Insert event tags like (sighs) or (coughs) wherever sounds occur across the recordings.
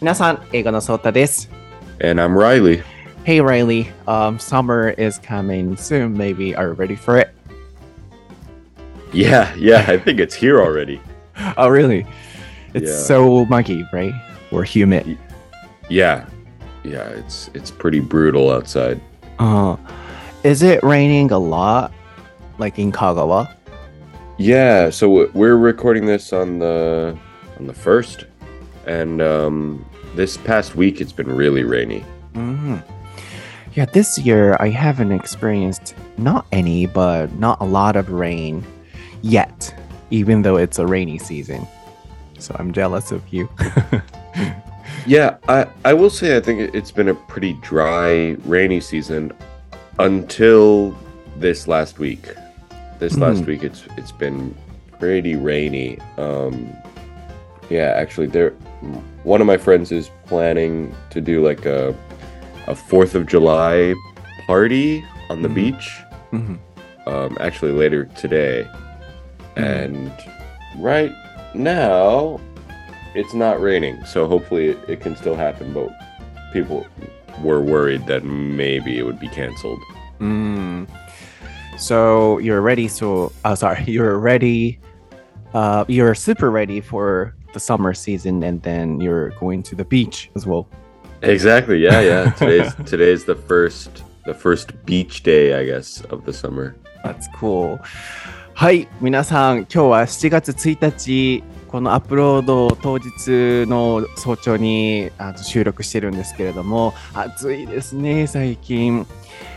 皆さん、英語のソータです。And I'm Reilly. Hey Reilly, um, summer is coming soon. Maybe are you ready for it? Yeah, yeah, I think it's here already. (laughs) oh, really? It's yeah. so muggy, right? Or humid. Yeah, yeah, it's it's pretty brutal outside. Uh, is it raining a lot, like in Kagawa? Yeah, so we're recording this on the on the first, and um, this past week it's been really rainy. hmm Yeah, this year I haven't experienced not any, but not a lot of rain yet, even though it's a rainy season. So I'm jealous of you. (laughs) Yeah, I I will say I think it- it's been a pretty dry, rainy season until this last week. This last Mhm. week it's it's been pretty rainy. Um yeah, actually there one of my friends is planning to do like a a 4th of July party on the Mhm. beach Mhm. um actually later today. Mhm. And right now it's not raining, so hopefully it, it can still happen. But people were worried that maybe it would be canceled. Mm. So you're ready. So, oh, sorry, (laughs) you're ready. Uh, you're super ready for the summer season, and then you're going to the beach as well. Exactly. Yeah, yeah. Today's today's the first the first beach day, I guess, of the summer. That's cool. はい、皆さん、今日は7月1日、このアップロード当日の早朝にあの収録してるんですけれども、暑いですね、最近。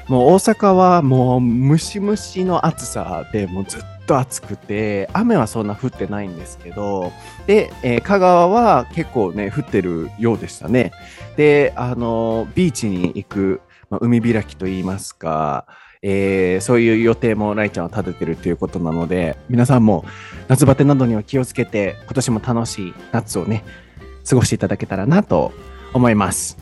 もう大阪はもうムシムシの暑さでもうずっと暑くて、雨はそんな降ってないんですけど、で、えー香川は結構ね、降ってるようでしたね。で、あの、ビーチに行く、まあ、海開きといいますか、えーそういう予定もライちゃんは立ててるということなので、皆さんも夏バテなどには気をつけて、今年も楽しい夏をね、過ごしていただけたらなと思います。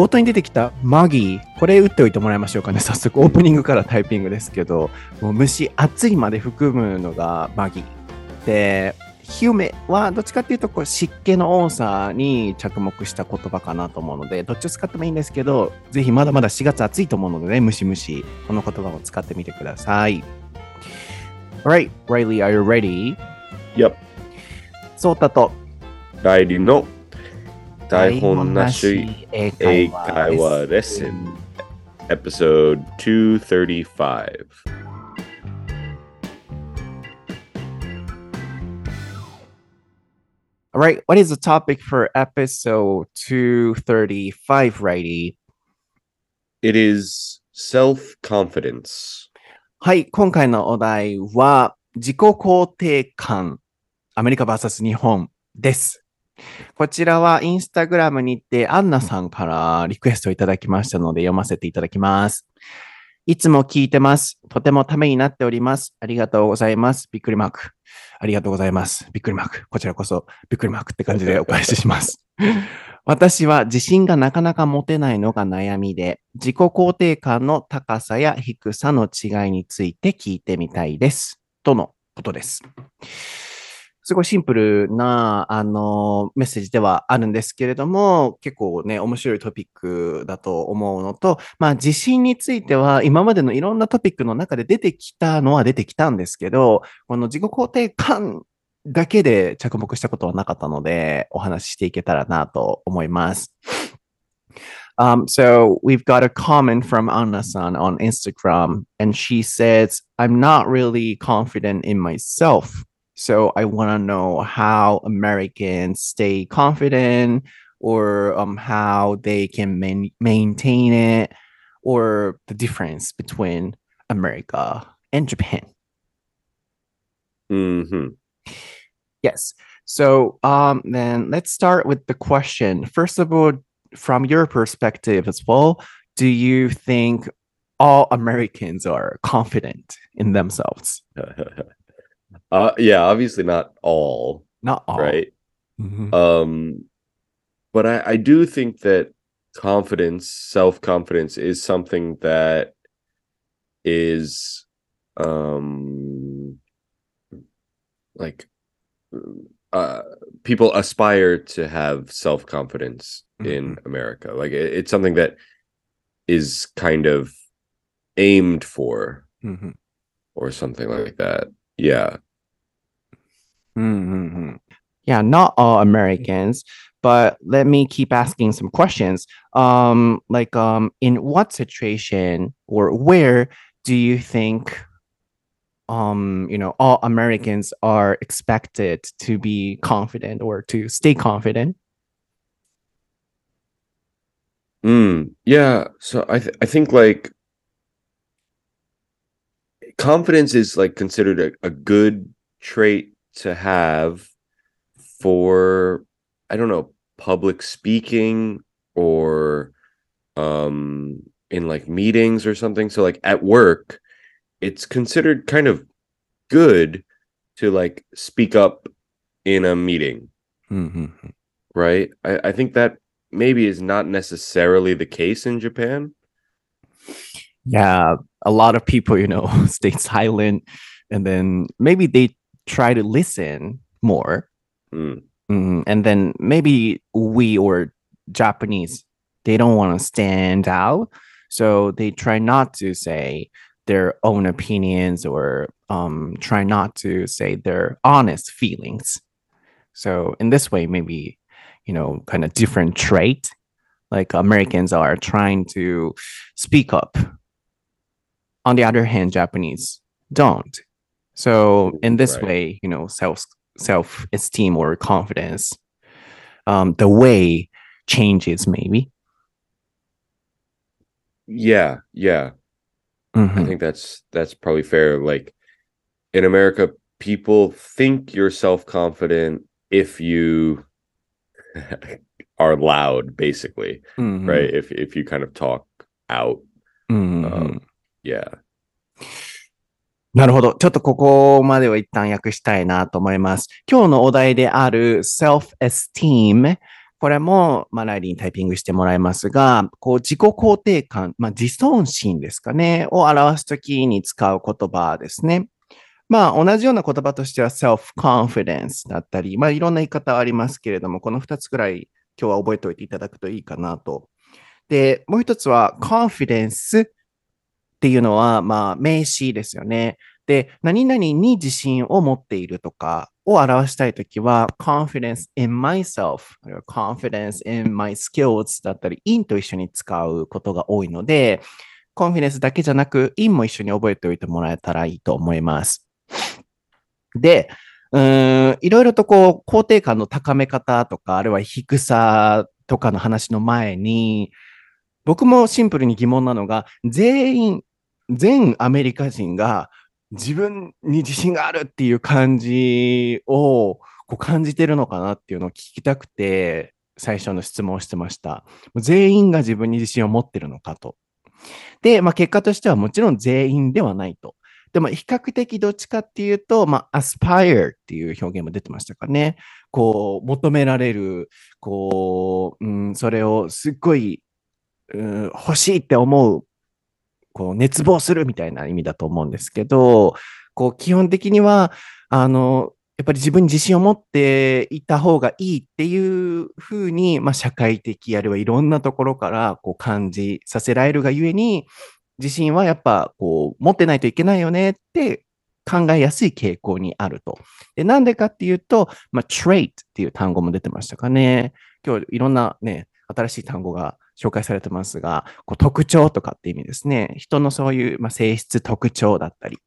あ、冒頭に出てきたマギー、これ打っておいてもらいましょうかね。早速オープニングからタイピングですけど、もう虫、暑いまで含むのがマギー。で、ヒュメはどっちかっていうとこう湿気の多さに着目した言葉かなと思うので、どっちを使ってもいいんですけど、ぜひまだまだ4月暑いと思うのでね、ムシムシ、この言葉を使ってみてください。Alright, Riley, are you ready? Yep. ソータとライリの台本なし英会話レッスン Episode 235All right, what is the topic for episode 235, Reilly? It is self-confidence. はい、今回のお題は自己肯定感アメリカ VS 日本です。こちらはインスタグラムにてアンナさんからリクエストいただきましたので読ませていただきます。いつも聞いてます。とてもためになっております。ありがとうございます。びっくりマーク。ありがとうございます。びっくりマーク。こちらこそびっくりマークって感じでお返しします。私は自信がなかなか持てないのが悩みで、自己肯定感の高さや低さの違いについて聞いてみたいです。とのことです。すごいシンプルな、あの、メッセージではあるんですけれども、結構ね、面白いトピックだと思うのと、まあ、自信については、今までのいろんなトピックの中で出てきたのは出てきたんですけど、この自己肯定感だけで着目したことはなかったので、お話ししていけたらなと思います。Um, so we've got a comment from Anna-san on Instagram, and she says, "I'm not really confident in myself, so I want to know how Americans stay confident, or um, how they can main- maintain it, or the difference between America and Japan." hmm Yes. So um, then let's start with the question. First of all, from your perspective as well, do you think all Americans are confident in themselves? (laughs) uh, yeah, obviously not all, Not all. right? Mhm. Um, but I, I do think that confidence, self confidence, is something that is um like uh, people aspire to have self confidence in Mhm. America. Like it, it's something that is kind of aimed for Mhm. or something like that. Yeah. Mm-hmm. Yeah, not all Americans, but let me keep asking some questions. Um, like, um, in what situation or where do you think, um, you know, all Americans are expected to be confident or to stay confident? Mm, yeah. So I th- I think like confidence is like considered a, a good trait to have for I don't know public speaking or um in like meetings or something. So like at work, it's considered kind of good to like speak up in a meeting, Mm-hmm. right? I, I think that maybe is not necessarily the case in Japan. Yeah, a lot of people, you know, (laughs) stay silent and then maybe they try to listen more. Mm. Mm, and then maybe we or Japanese, they don't want to stand out. So they try not to say their own opinions or um, try not to say their honest feelings. So in this way, maybe, you know, kind of different trait. Like Americans are trying to speak up. On the other hand, Japanese don't. So in this right. way, you know, self self esteem or confidence, um, the way changes maybe. Yeah, yeah. Mm-hmm. I think that's that's probably fair. Like in America, people think you're self confident if you (laughs) are loud, basically, mm-hmm. right? If if you kind of talk out, um, mm-hmm. um, yeah. なるほど。ちょっとここまでを一旦訳したいなと思います。今日のお題である self-esteem。これも、まあ、ライリーにタイピングしてもらいますが、こう、自己肯定感、まあ、自尊心ですかね、を表すときに使う言葉ですね。まあ、同じような言葉としては self-confidence だったり、まあ、いろんな言い方はありますけれども、この二つくらい今日は覚えておいていただくといいかなと。で、もう一つは confidence っていうのは、まあ、名詞ですよね。で、何々に自信を持っているとかを表したいときは、confidence in myself、あるいは confidence in my skills だったり、in と一緒に使うことが多いので、confidence だけじゃなく、in も一緒に覚えておいてもらえたらいいと思います。で、うん、いろいろとこう、肯定感の高め方とか、あるいは低さとかの話の前に、僕もシンプルに疑問なのが、全員、全アメリカ人が自分に自信があるっていう感じをこう感じてるのかなっていうのを聞きたくて、最初の質問をしてました。全員が自分に自信を持ってるのかと。で、まあ結果としてはもちろん全員ではないと。でも比較的どっちかっていうと、まあ aspire っていう表現も出てましたかね。こう求められる、こう、うん、それをすっごい、うん、欲しいって思うこう熱望するみたいな意味だと思うんですけど、こう基本的には、あの、やっぱり自分に自信を持っていた方がいいっていうふうに、まあ社会的あるいはいろんなところからこう感じさせられるがゆえに、自信はやっぱこう持ってないといけないよねって考えやすい傾向にあると。で、なんでかっていうと、まあ trait っていう単語も出てましたかね。今日いろんなね、新しい単語が紹介されてますが、こう特徴とかって意味ですね。人のそういう、まあ、性質、特徴だったり。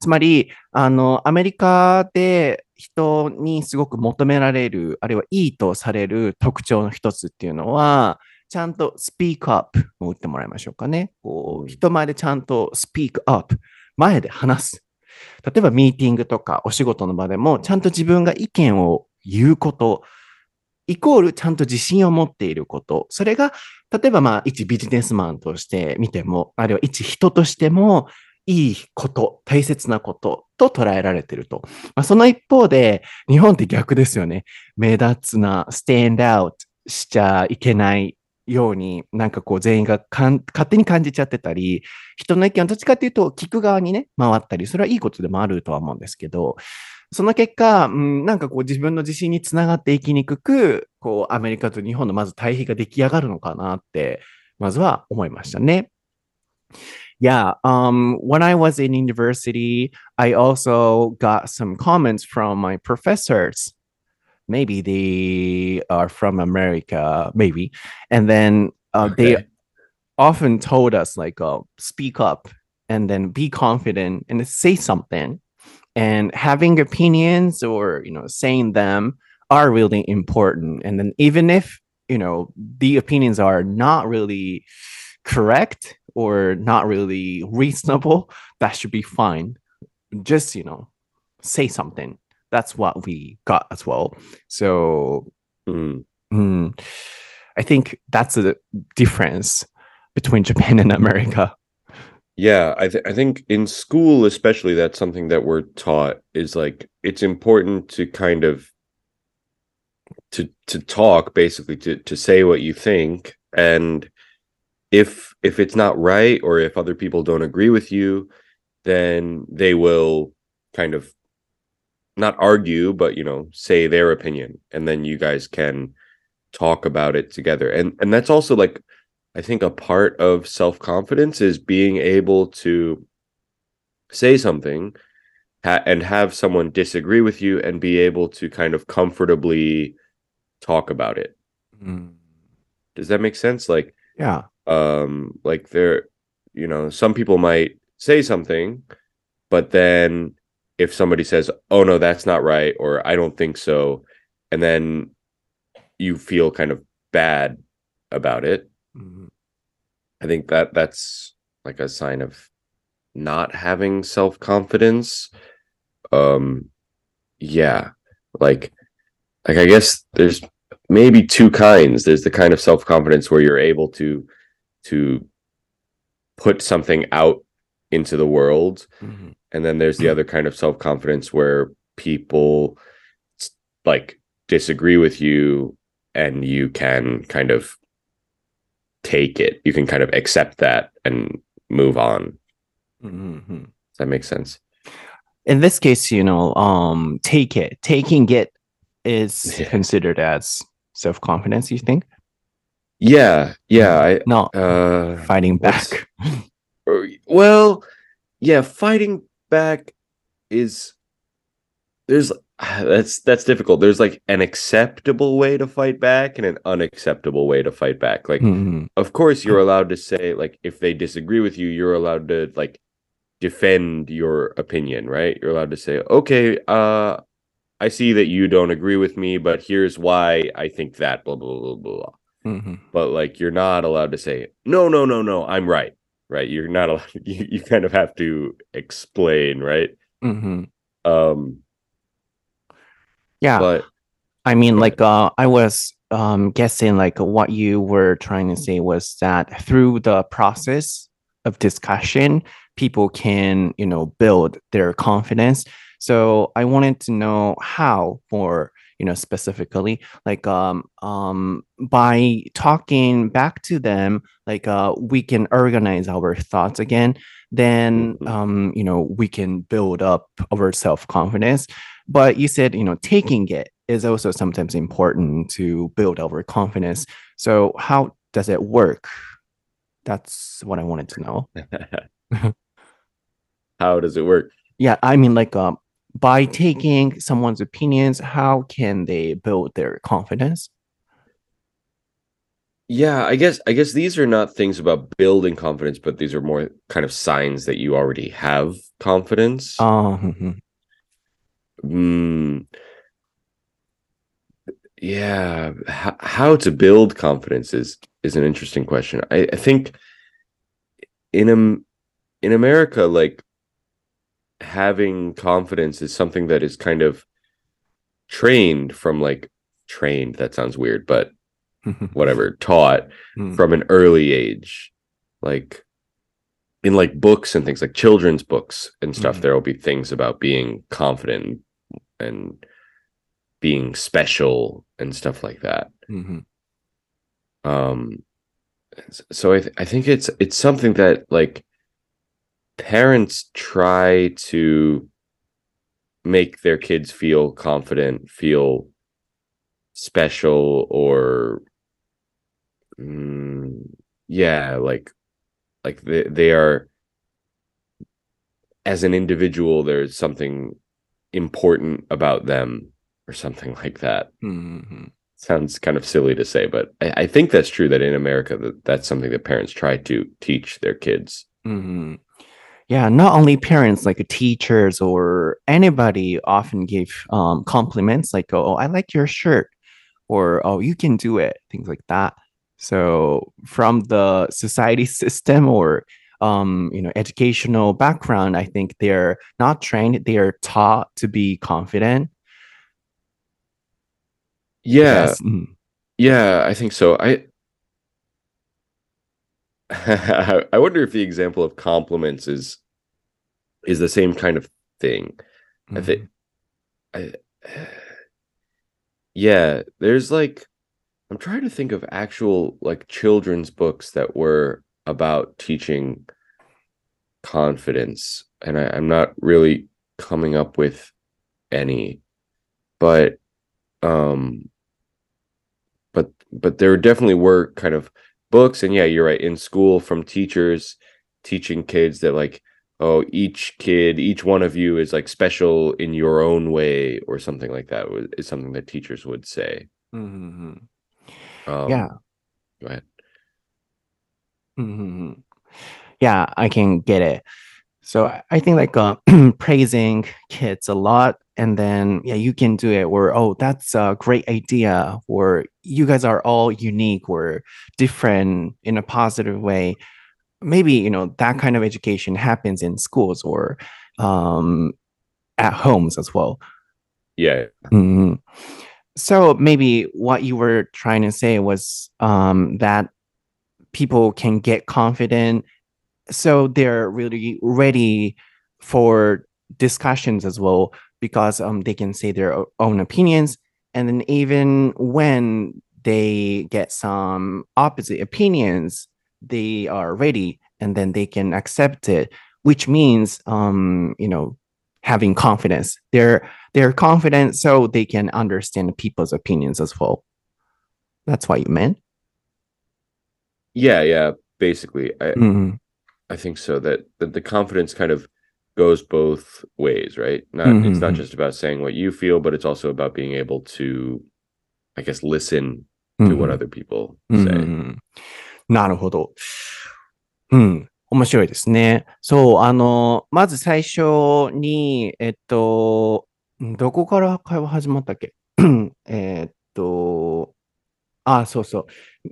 つまり、あの、アメリカで人にすごく求められる、あるいはいいとされる特徴の一つっていうのは、ちゃんと speak up も打ってもらいましょうかね。こう、人前でちゃんと speak up 前で話す。例えばミーティングとかお仕事の場でも、ちゃんと自分が意見を言うこと、イコールちゃんと自信を持っていること。それが、例えばまあ、一ビジネスマンとして見ても、あるいは一人としても、いいこと、大切なことと捉えられていると。まあ、その一方で、日本って逆ですよね。目立つな、stand out しちゃいけないように、なんかこう全員がかん勝手に感じちゃってたり、人の意見をどっちかっていうと聞く側にね、回ったり、それはいいことでもあるとは思うんですけど、その結果、うん、なんかこう自分の自信につながっていきにくく、こうアメリカと日本のまず対比が出来上がるのかなって、まずは思いましたね。Yeah, um, when I was in university, I also got some comments from my professors. Maybe they are from America, maybe. And then uh, they Okay. often told us like uh, speak up and then be confident and say something and having opinions or you know saying them are really important. And then even if you know the opinions are not really correct or not really reasonable that should be fine. Just you know say something. That's what we got as well. So Mm. mm, i think that's the difference between japan and america Yeah, I th- I think in school especially that's something that we're taught is like it's important to kind of to to talk basically to to say what you think and if if it's not right or if other people don't agree with you then they will kind of not argue but you know say their opinion and then you guys can talk about it together and and that's also like I think a part of self confidence is being able to say something ha- and have someone disagree with you and be able to kind of comfortably talk about it. Mm, Does that make sense? Like, yeah um, like there, you know, some people might say something, but then if somebody says, "Oh no, that's not right," or "I don't think so," and then you feel kind of bad about it, Mhm. I think that that's like a sign of not having self-confidence. Um yeah, like like I guess there's maybe two kinds. There's the kind of self-confidence where you're able to to put something out into the world Mhm. and then there's the (clears throat) other kind of self-confidence where people like disagree with you and you can kind of take it you can kind of accept that and move on Mhm. does that make sense in this case, you know, um, take it, taking it is (laughs) Yeah. considered as self confidence. You think? yeah yeah i No, uh fighting back. well yeah fighting back is there's (sighs) that's that's difficult. There's like an acceptable way to fight back and an unacceptable way to fight back. Like Mhm. of course you're allowed to say like if they disagree with you you're allowed to like defend your opinion right? You're allowed to say okay uh i see that you don't agree with me but here's why i think that blah blah blah blah blah. Mhm. but like you're not allowed to say no no no no i'm right right? You're not allowed (laughs) you, you kind of have to explain right? Mhm. um Yeah, but I mean, like, uh, I was um guessing like what you were trying to say was that through the process of discussion, people can, you know, build their confidence. So I wanted to know how, for you know, specifically, like, um, um, by talking back to them, like, uh, we can organize our thoughts again. Then, Mhm. um, you know, we can build up our self confidence. But you said, you know, taking it is also sometimes important to build our confidence. So how does it work? That's what I wanted to know. (laughs) how does it work Yeah, I mean, like, um, by taking someone's opinions, how can they build their confidence? Yeah, I guess I guess these are not things about building confidence, but these are more kind of signs that you already have confidence. Mhm. Mm, yeah, h- how to build confidence is is an interesting question. I, I think in um in America, like having confidence is something that is kind of trained from like trained. That sounds weird, but (laughs) whatever, taught Mm. from an early age like in like books and things like children's books and stuff Mhm. there will be things about being confident and being special and stuff like that Mhm. um so I, th- I think it's it's something that like parents try to make their kids feel confident feel special or mm, yeah like like they, they are as an individual there's something important about them or something like that mm-hmm. sounds kind of silly to say but I, I, think that's true that in america that that's something that parents try to teach their kids mm-hmm. yeah not only parents like teachers or anybody often give um, compliments like oh i like your shirt or oh you can do it things like that so from the society (laughs) system or um, you know, educational background, I think they're not trained, they are taught to be confident. Yeah. Mm. Yeah, I think so. I (laughs) I wonder if the example of compliments is is the same kind of thing. Mm. I think I (sighs) yeah, there's like I'm trying to think of actual like children's books that were about teaching confidence, and I, I'm not really coming up with any, but um, but but there definitely were kind of books, and yeah, you're right. In school, from teachers teaching kids that like oh each kid each one of you is like special in your own way or something like that is something that teachers would say mm-hmm. um, yeah go ahead mm-hmm. yeah, I can get it. So I think like uh, (clears throat) praising kids a lot, and then yeah, you can do it. Or oh, that's a great idea. Or you guys are all unique or different in a positive way. Maybe you know that kind of education happens in schools or um, at homes as well. Yeah. Mm-hmm. So maybe what you were trying to say was um, that people can get confident. So they're really ready for discussions as well because um, they can say their own opinions. And then even when they get some opposite opinions they are ready and then they can accept it which means um, you know having confidence. They're they're confident so they can understand people's opinions as well. That's what you meant yeah yeah basically I, mm-hmm. I think so that, that the confidence kind of goes both ways, right? Not mm-hmm. it's not mm-hmm. just about saying what you feel, but it's also about being able to, I guess, listen to mm-hmm. what other people say. なるほど。うん。面白いですね。そう、あの、まず最初に、えっと、どこから会話始まったっけえっと、あ、そうそう。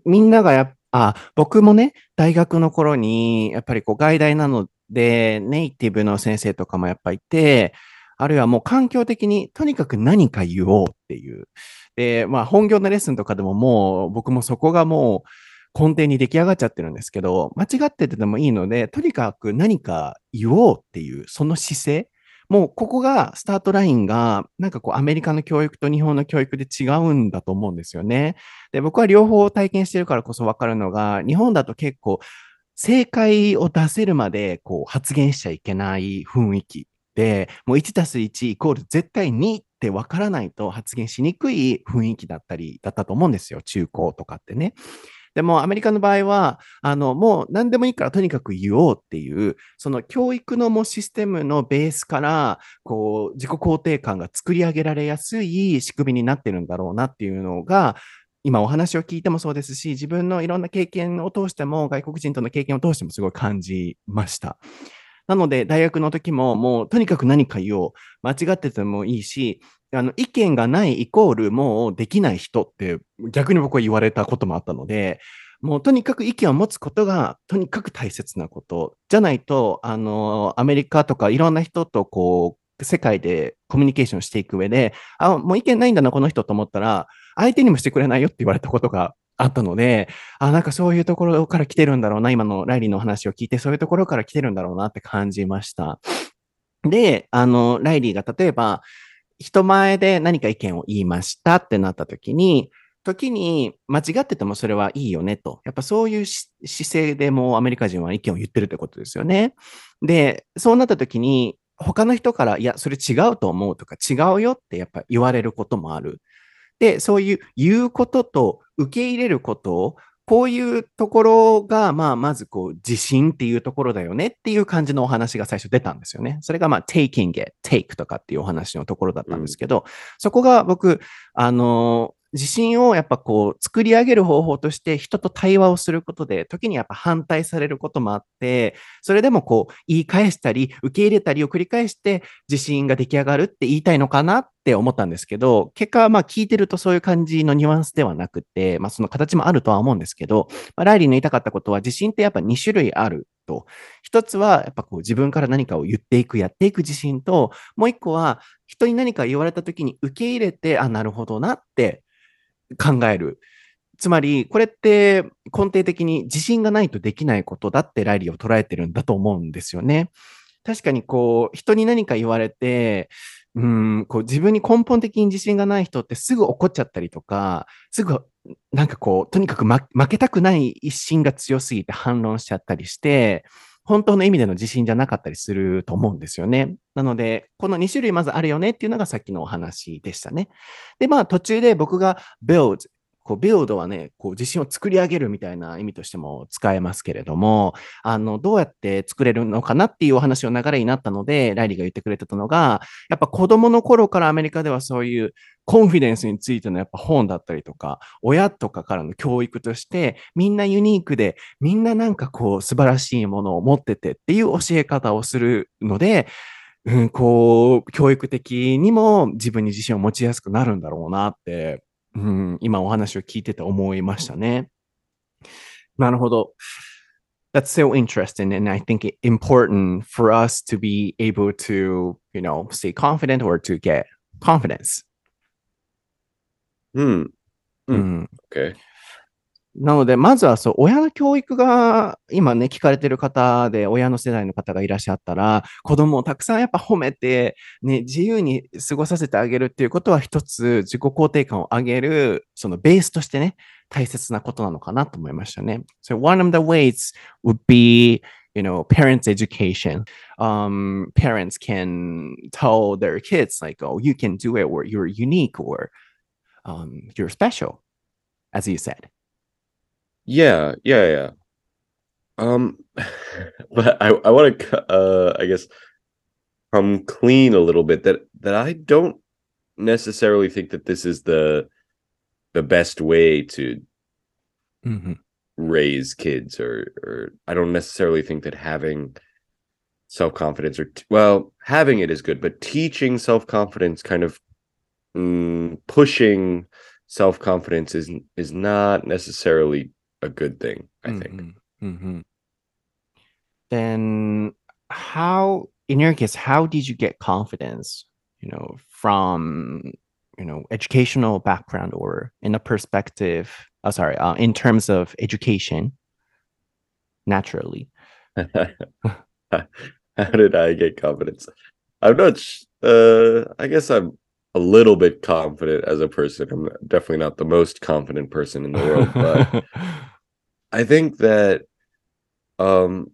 みんながやっあ、僕もね、大学の頃に、やっぱりこう外大なので、ネイティブの先生とかもやっぱいて、あるいはもう環境的にとにかく何か言おうっていう。で、まあ本業のレッスンとかでももう僕もそこがもう根底に出来上がっちゃってるんですけど、間違っててでもいいので、とにかく何か言おうっていう、その姿勢。もうここがスタートラインがなんかこうアメリカの教育と日本の教育で違うんだと思うんですよね。で、僕は両方体験してるからこそわかるのが、日本だと結構正解を出せるまでこう発言しちゃいけない雰囲気で、もう1たす1イコール絶対2ってわからないと発言しにくい雰囲気だったりだったと思うんですよ。中高とかってね。でもアメリカの場合は、あの、もう何でもいいからとにかく言おうっていう、その教育のもシステムのベースから、こう、自己肯定感が作り上げられやすい仕組みになってるんだろうなっていうのが、今お話を聞いてもそうですし、自分のいろんな経験を通しても、外国人との経験を通してもすごい感じました。なので、大学の時も、もうとにかく何か言おう。間違っててもいいし、あの、意見がないイコールもうできない人って逆に僕は言われたこともあったので、もうとにかく意見を持つことがとにかく大切なこと。じゃないと、あの、アメリカとかいろんな人とこう、世界でコミュニケーションしていく上で、あ、もう意見ないんだな、この人と思ったら、相手にもしてくれないよって言われたことがあったので、あ、なんかそういうところから来てるんだろうな、今のライリーの話を聞いて、そういうところから来てるんだろうなって感じました。で、あの、ライリーが例えば、人前で何か意見を言いましたってなった時に、時に間違っててもそれはいいよねと。やっぱそういう姿勢でもアメリカ人は意見を言ってるってことですよね。で、そうなった時に他の人から、いや、それ違うと思うとか違うよってやっぱ言われることもある。で、そういう言うことと受け入れることをこういうところが、まあ、まずこう、自信っていうところだよねっていう感じのお話が最初出たんですよね。それがまあ、taking it, take とかっていうお話のところだったんですけど、うん、そこが僕、あの、自信をやっぱこう作り上げる方法として人と対話をすることで時にやっぱ反対されることもあってそれでもこう言い返したり受け入れたりを繰り返して自信が出来上がるって言いたいのかなって思ったんですけど結果はまあ聞いてるとそういう感じのニュアンスではなくてまあその形もあるとは思うんですけど、まあ、ライリーの言いたかったことは自信ってやっぱ2種類あると。一つはやっぱこう自分から何かを言っていく、やっていく自信と、もう一個は人に何か言われた時に受け入れて、あ、なるほどなって考える。つまり、これって根底的に自信がないとできないことだってライリーを捉えてるんだと思うんですよね。確かにこう、人に何か言われて、うん、こう自分に根本的に自信がない人ってすぐ怒っちゃったりとか、すぐなんかこう、とにかく、ま、負けたくない一心が強すぎて反論しちゃったりして、本当の意味での自信じゃなかったりすると思うんですよね。なので、この2種類まずあるよねっていうのがさっきのお話でしたね。で、まあ途中で僕が build こう、ビルドはね、こう、自信を作り上げるみたいな意味としても使えますけれども、あの、どうやって作れるのかなっていうお話の流れになったので、ライリーが言ってくれてたのが、やっぱ子供の頃からアメリカではそういうコンフィデンスについてのやっぱ本だったりとか、親とかからの教育として、みんなユニークで、みんななんかこう、素晴らしいものを持っててっていう教え方をするので、うん、こう、教育的にも自分に自信を持ちやすくなるんだろうなってうん、今お話を聞いてて思いましたね。なるほど。That's so interesting, and I think it important for us to be able to, you know, stay confident or to get confidence. Hmm. Mm. Okay. なので、まずはそう、親の教育が今ね、聞かれてる方で、親の世代の方がいらっしゃったら、子供をたくさんやっぱ褒めて、ね、自由に過ごさせてあげるっていうことは一つ自己肯定感を上げる、そのベースとしてね、大切なことなのかなと思いましたね。So one of the ways would be you know, parents' education. Um, parents can tell their kids like, "Oh, you can do it," or "You're unique," or um, "You're special," as you said. Yeah, yeah, yeah. Um, (laughs) but I I want to uh I guess come clean a little bit that that I don't necessarily think that this is the the best way to mm-hmm. raise kids or or I don't necessarily think that having self-confidence or t- well, having it is good, but teaching self-confidence kind of mm, pushing self-confidence is is not necessarily a good thing, I think. Mm-hmm. Mm-hmm. Then, how, in your case, how did you get confidence? You know, from you know educational background or in a perspective. Oh, sorry, uh, in terms of education, naturally. (laughs) how did I get confidence? I'm not. Uh, I guess I'm a little bit confident as a person. I'm definitely not the most confident person in the world, but (laughs) I think that um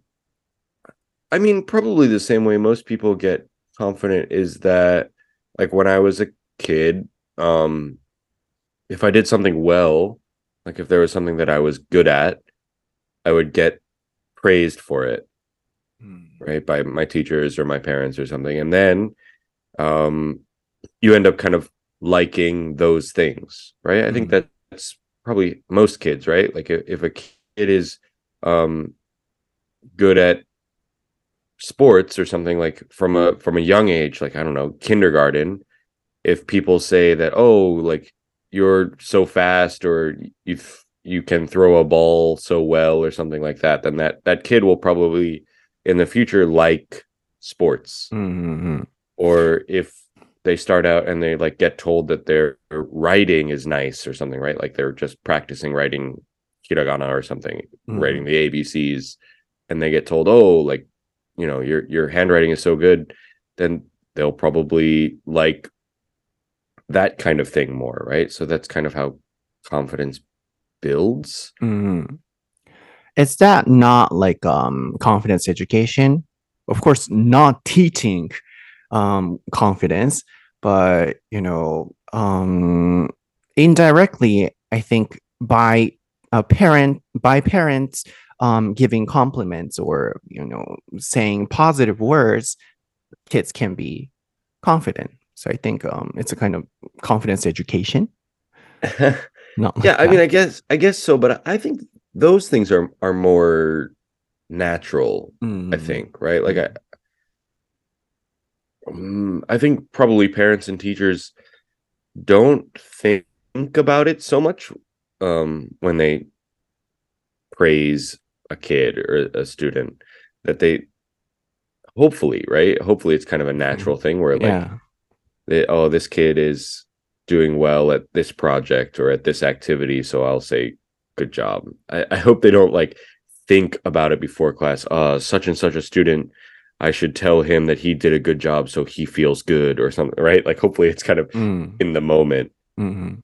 I mean probably the same way most people get confident is that like when I was a kid, um if I did something well, like if there was something that I was good at, I would get praised for it. Hmm. Right? By my teachers or my parents or something. And then um you end up kind of liking those things, right? I think hmm. that's probably most kids, right? Like if, if a it is um good at sports or something like from a from a young age like i don't know kindergarten if people say that oh like you're so fast or you you can throw a ball so well or something like that then that that kid will probably in the future like sports mm-hmm. or if they start out and they like get told that their writing is nice or something right like they're just practicing writing hiragana or something, mm-hmm. writing the ABCs, and they get told, "Oh, like, you know, your your handwriting is so good," then they'll probably like that kind of thing more, right? So that's kind of how confidence builds. Mm. Is that not like um, confidence education? Of course, not teaching um, confidence, but you know, um, indirectly, I think by a parent, by parents um, giving compliments or you know saying positive words, kids can be confident. So I think um, it's a kind of confidence education. (laughs) Not like yeah, I mean. I guess I guess so, but I think those things are are more natural. I Mm, think, right? Like I, mm, I think probably parents and teachers don't think about it so much um, when they praise a kid or a student that they hopefully, right? Hopefully, it's kind of a natural thing where like yeah. they, oh, this kid is doing well at this project or at this activity, so I'll say good job. I, I hope they don't like think about it before class. Uh, such and such a student, I should tell him that he did a good job so he feels good or something, right? Like hopefully it's kind of Mm, in the moment. mhm.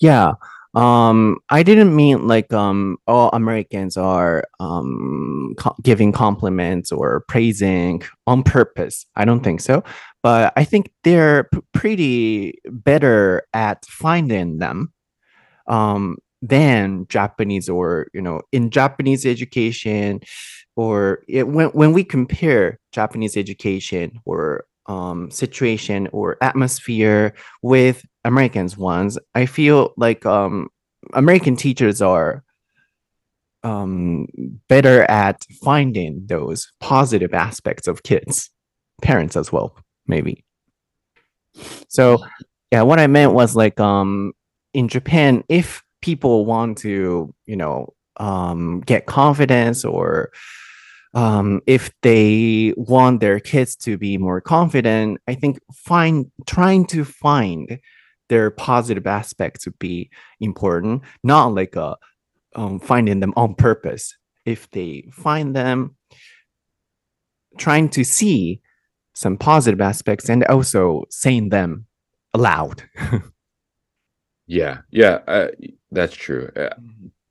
Yeah. Um, I didn't mean like um all Americans are um co giving compliments or praising on purpose. I don't think so. But I think they're p pretty better at finding them um than Japanese or you know in Japanese education or it, when when we compare Japanese education or um situation or atmosphere with Americans ones, I feel like um American teachers are um better at finding those positive aspects of kids, parents as well, maybe. So yeah, what I meant was like um in Japan, if people want to, you know, um get confidence or um if they want their kids to be more confident, I think find trying to find their positive aspects would be important, not like uh um finding them on purpose. If they find them, trying to see some positive aspects and also saying them aloud. (laughs) Yeah, yeah, uh, that's true. Uh,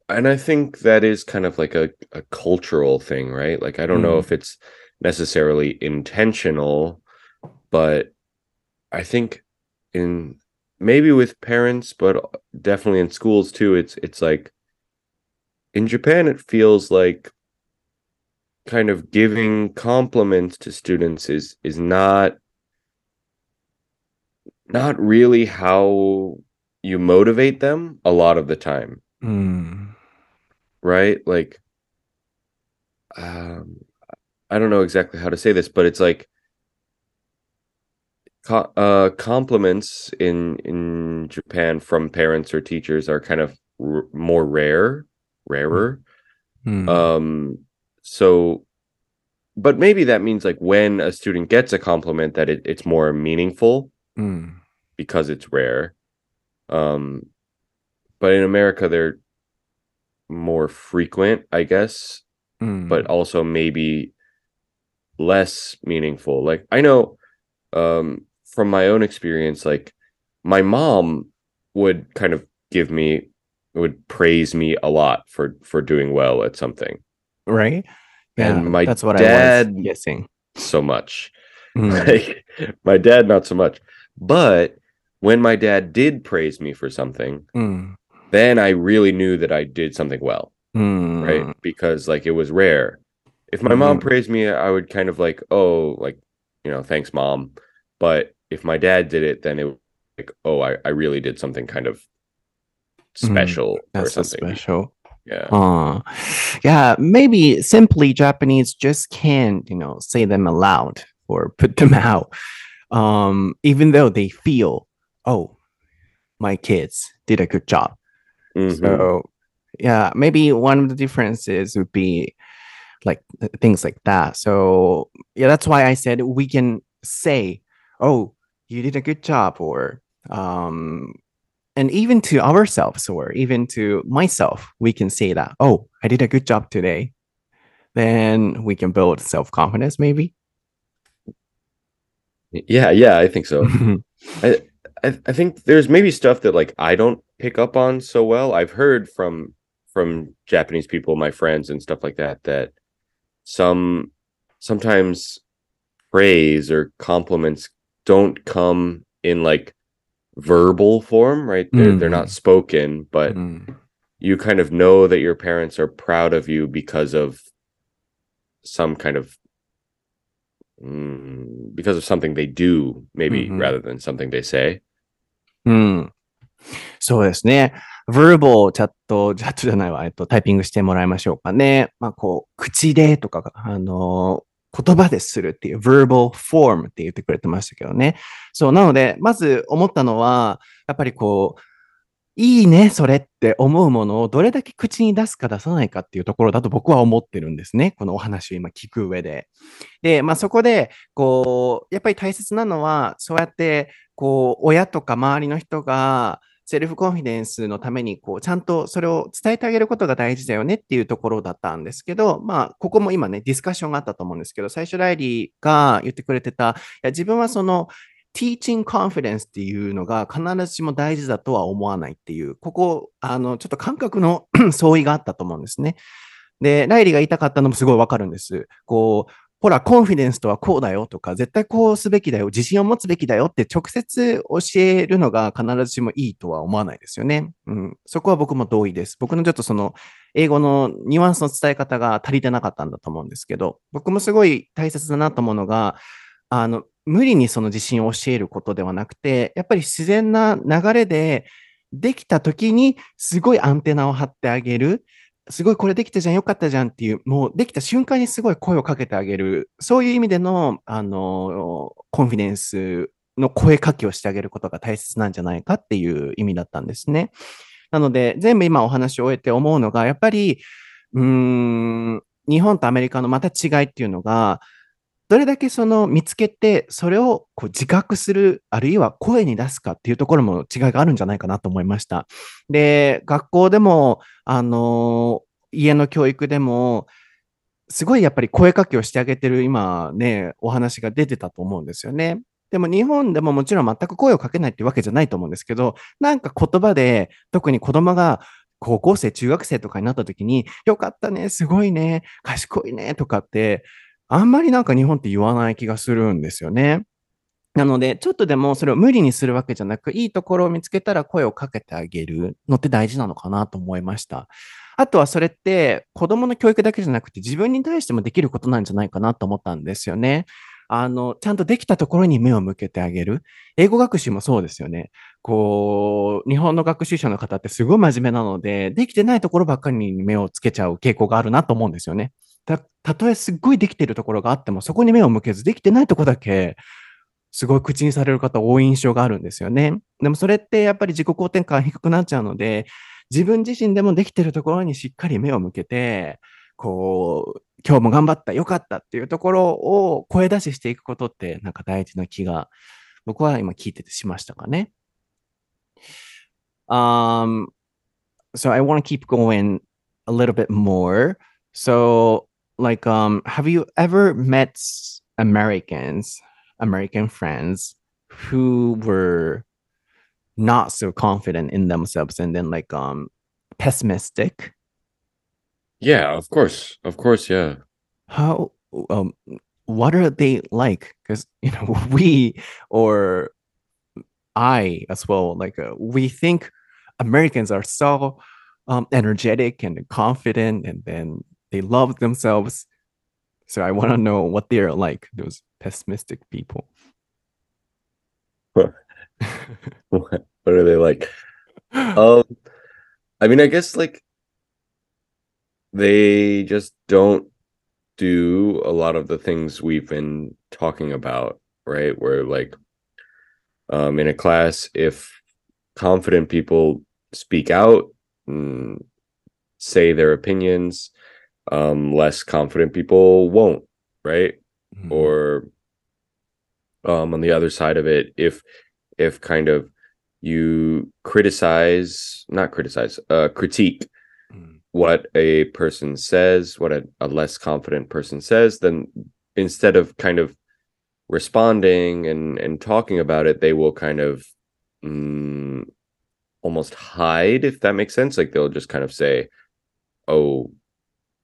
and I think that is kind of like a, a cultural thing, right? Like, I don't know Mm. if it's necessarily intentional, but I think in maybe with parents, but definitely in schools too, it's it's like in Japan, it feels like kind of giving compliments to students is is not not really how you motivate them a lot of the time, Mm. right? Like um I don't know exactly how to say this, but it's like co- uh compliments in in Japan from parents or teachers are kind of r- more rare, rarer. Mm. Um so but maybe that means like when a student gets a compliment that it, it's more meaningful Mm. because it's rare. Um but in America they're more frequent, I guess, Mm. but also maybe less meaningful. Like I know um from my own experience like my mom would kind of give me would praise me a lot for for doing well at something right? Yeah, and my that's what I dad was guessing. so much Mm. (laughs) like my dad not so much but when my dad did praise me for something Mm. then i really knew that i did something well Mm. right because like it was rare if my mom Mhm. praised me i would kind of like oh like you know thanks mom but if my dad did it then it was like oh i, I really did something kind of Mhm. special or That's so something special. yeah Uh, yeah, maybe simply Japanese just can't, you know, say them aloud or put them (laughs) out. Um, even though they feel, oh, my kids did a good job. Mhm. So yeah, maybe one of the differences would be like things like that. So yeah, that's why I said we can say, "Oh, you did a good job," or um, and even to ourselves or even to myself, we can say that, "Oh, I did a good job today." Then we can build self confidence, maybe. yeah yeah i think so (laughs) i I, I think there's maybe stuff that like I don't pick up on so well. I've heard from from Japanese people, my friends and stuff like that, that some sometimes praise or compliments don't come in like verbal form, right? They're mm. they're not mm-hmm. spoken, but mm. you kind of know that your parents are proud of you because of some kind of mm, because of something they do, maybe mm-hmm. rather than something they say. うん。そうですね。verbal チャット、チャットじゃないわ、えっと、タイピングしてもらいましょうかね。まあ、こう、口でとか、あの 言葉でするっていう verbal form って言ってくれてましたけどね。そう、なので、まず思ったのは、やっぱりこう、いいね、それって思うものをどれだけ口に出すか出さないかっていうところだと僕は思ってるんですね。このお話を今聞く上で。で、まあそこで、こう、やっぱり大切なのは、そうやって、こう、親とか周りの人が、セルフコンフィデンスのために、こう、ちゃんとそれを伝えてあげることが大事だよねっていうところだったんですけど、まあ、ここも今ね、ディスカッションがあったと思うんですけど、最初ライリーが言ってくれてた、いや自分はその、teaching confidence っていうのが必ずしも大事だとは思わないっていう、ここ、あの、ちょっと感覚の (coughs) 相違があったと思うんですね。で、ライリーが言いたかったのもすごいわかるんです。こう、ほら、コンフィデンスとはこうだよとか、絶対こうすべきだよ、自信を持つべきだよって直接教えるのが必ずしもいいとは思わないですよね。うん。そこは僕も同意です。僕のちょっとその、英語のニュアンスの伝え方が足りてなかったんだと思うんですけど、僕もすごい大切だなと思うのが、あの、無理にその自信を教えることではなくて、やっぱり自然な流れで、できた時にすごいアンテナを張ってあげる。すごいこれできたじゃん、よかったじゃんっていう、もうできた瞬間にすごい声をかけてあげる、そういう意味での、あの、コンフィデンスの声かけをしてあげることが大切なんじゃないかっていう意味だったんですね。なので、全部今お話を終えて思うのが、やっぱり、うーん、日本とアメリカのまた違いっていうのが、どれだけその見つけて、それをこう自覚する、あるいは声に出すかっていうところも違いがあるんじゃないかなと思いました。で、学校でも、あの、家の教育でも、すごいやっぱり声かけをしてあげてる今ね、お話が出てたと思うんですよね。でも日本でももちろん全く声をかけないってわけじゃないと思うんですけど、なんか言葉で特に子供が高校生、中学生とかになった時に、よかったね、すごいね、賢いね、とかってあんまりなんか日本って言わない気がするんですよね。なので、ちょっとでもそれを無理にするわけじゃなく、いいところを見つけたら声をかけてあげるのって大事なのかなと思いました。あとはそれって子供の教育だけじゃなくて自分に対してもできることなんじゃないかなと思ったんですよね。あの、ちゃんとできたところに目を向けてあげる。英語学習もそうですよね。こう、日本の学習者の方ってすごい真面目なので、できてないところばっかりに目をつけちゃう傾向があるなと思うんですよね。た、たとえすっごいできてるところがあっても、そこに目を向けず、できてないとこだけ、すごい口にされる方多い印象があるんですよね。でもそれってやっぱり自己肯定感低くなっちゃうので、自分自身でもできてるところにしっかり目を向けて、こう、今日も頑張った、よかったっていうところを声出ししていくことってなんか大事な気が、僕は今聞いててしましたかね。Um, so I want to keep going a little bit more. So like um have you ever met Americans, American friends who were not so confident in themselves and then like um pessimistic? Yeah, of course. Of course, yeah. How um what are they like? Because you know, (laughs) we or I as well, like uh, we think Americans are so um, energetic and confident, and then they love themselves. So I want to know what they're like, those pessimistic people. (laughs) (laughs) what are they like? (laughs) Um, I mean, I guess like they just don't do a lot of the things we've been talking about, right? Where like um in a class, if confident people speak out, and say their opinions, um, less confident people won't, right? Mm-hmm. Or um, on the other side of it, if if kind of you criticize, not criticize, uh, critique mm-hmm. what a person says, what a, a less confident person says, then instead of kind of responding and and talking about it, they will kind of mm, almost hide, if that makes sense. Like they'll just kind of say, "Oh,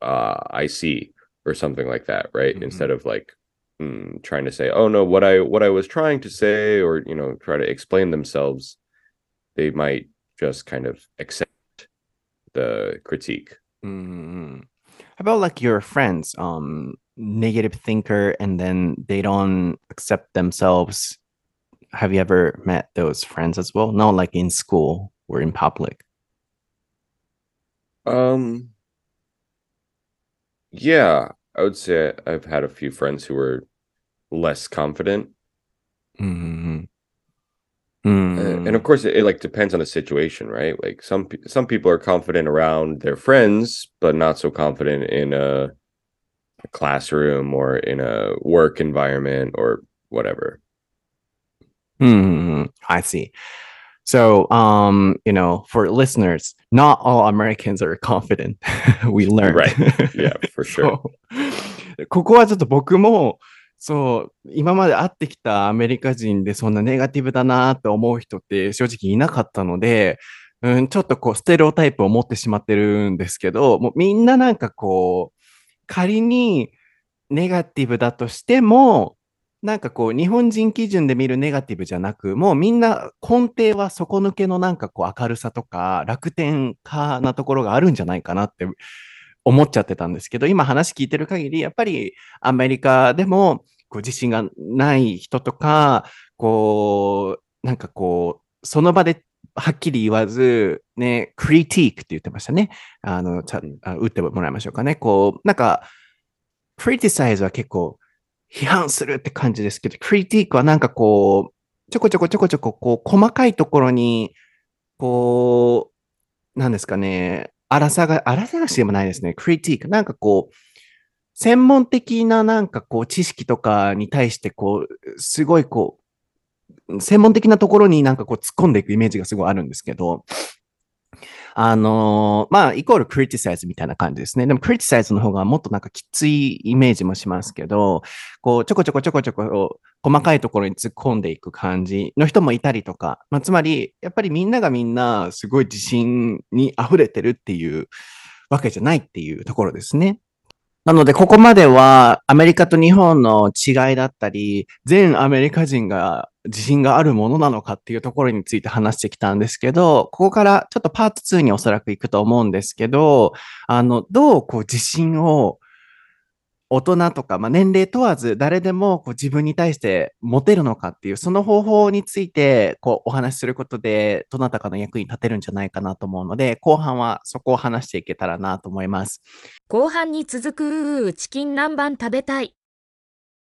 uh, I see," or something like that, right? Mhm. Instead of like mm, trying to say, "Oh no, what I what I was trying to say," or you know, try to explain themselves. They might just kind of accept the critique. Mm. How about like your friends, um, negative thinker, and then they don't accept themselves? Have you ever met those friends as well? Not like in school or in public. Um, yeah, I would say I've had a few friends who were less confident. Mm. Uh, Mm. and of course it, it like depends on the situation, right? Like some some people are confident around their friends, but not so confident in a, a classroom or in a work environment or whatever. Hmm, I see. So, um, you know, for listeners, not all Americans are confident. (laughs) We learned. Right. Yeah, for (laughs) sure. ここはちょっと僕も、そう、今まで会ってきたアメリカ人でそんなネガティブだなって思う人って正直いなかったので、うん、ちょっとこうステレオタイプを持ってしまってるんですけど、もうみんななんかこう、仮にネガティブだとしても、なんかこう、日本人基準で見るネガティブじゃなく、もうみんな根底は底抜けのなんかこう明るさとか楽天家なところがあるんじゃないかなって思っちゃってたんですけど、今話聞いてる限り、やっぱりアメリカでもこう自信がない人とか、こう、なんかこう、その場ではっきり言わず、ね、クリティークって言ってましたね。あの、ちゃあ打ってもらいましょうかね。こう、なんか、クリティサイズは結構批判するって感じですけど、クリティークはなんかこう、ちょこちょこちょこちょこ、こう、細かいところに、こう、なんですかね、荒さが、荒探しでもないですね。クリティーク。なんかこう、専門的ななんかこう、知識とかに対して、こう、すごいこう、専門的なところになんかこう突っ込んでいくイメージがすごいあるんですけど、あのーまあ、イコールクリティサイズみたいな感じですね。でも、クリティサイズの方がもっとなんかきついイメージもしますけど、こう、ちょこちょこちょこちょこ、細かいところに突っ込んでいく感じの人もいたりとか、まあ、つまり、やっぱりみんながみんなすごい自信に溢れてるっていうわけじゃないっていうところですね。なので、ここまではアメリカと日本の違いだったり、全アメリカ人が自信があるものなのかっていうところについて話してきたんですけど、ここからちょっとパート2におそらく行くと思うんですけど、あの、どうこう自信を大人とか、まあ、年齢問わず誰でもこう自分に対してモテるのかっていう、その方法についてこうお話しすることで、どなたかの役に立てるんじゃないかなと思うので、後半はそこを話していけたらなと思います。後半に続くチキン南蛮食べたい。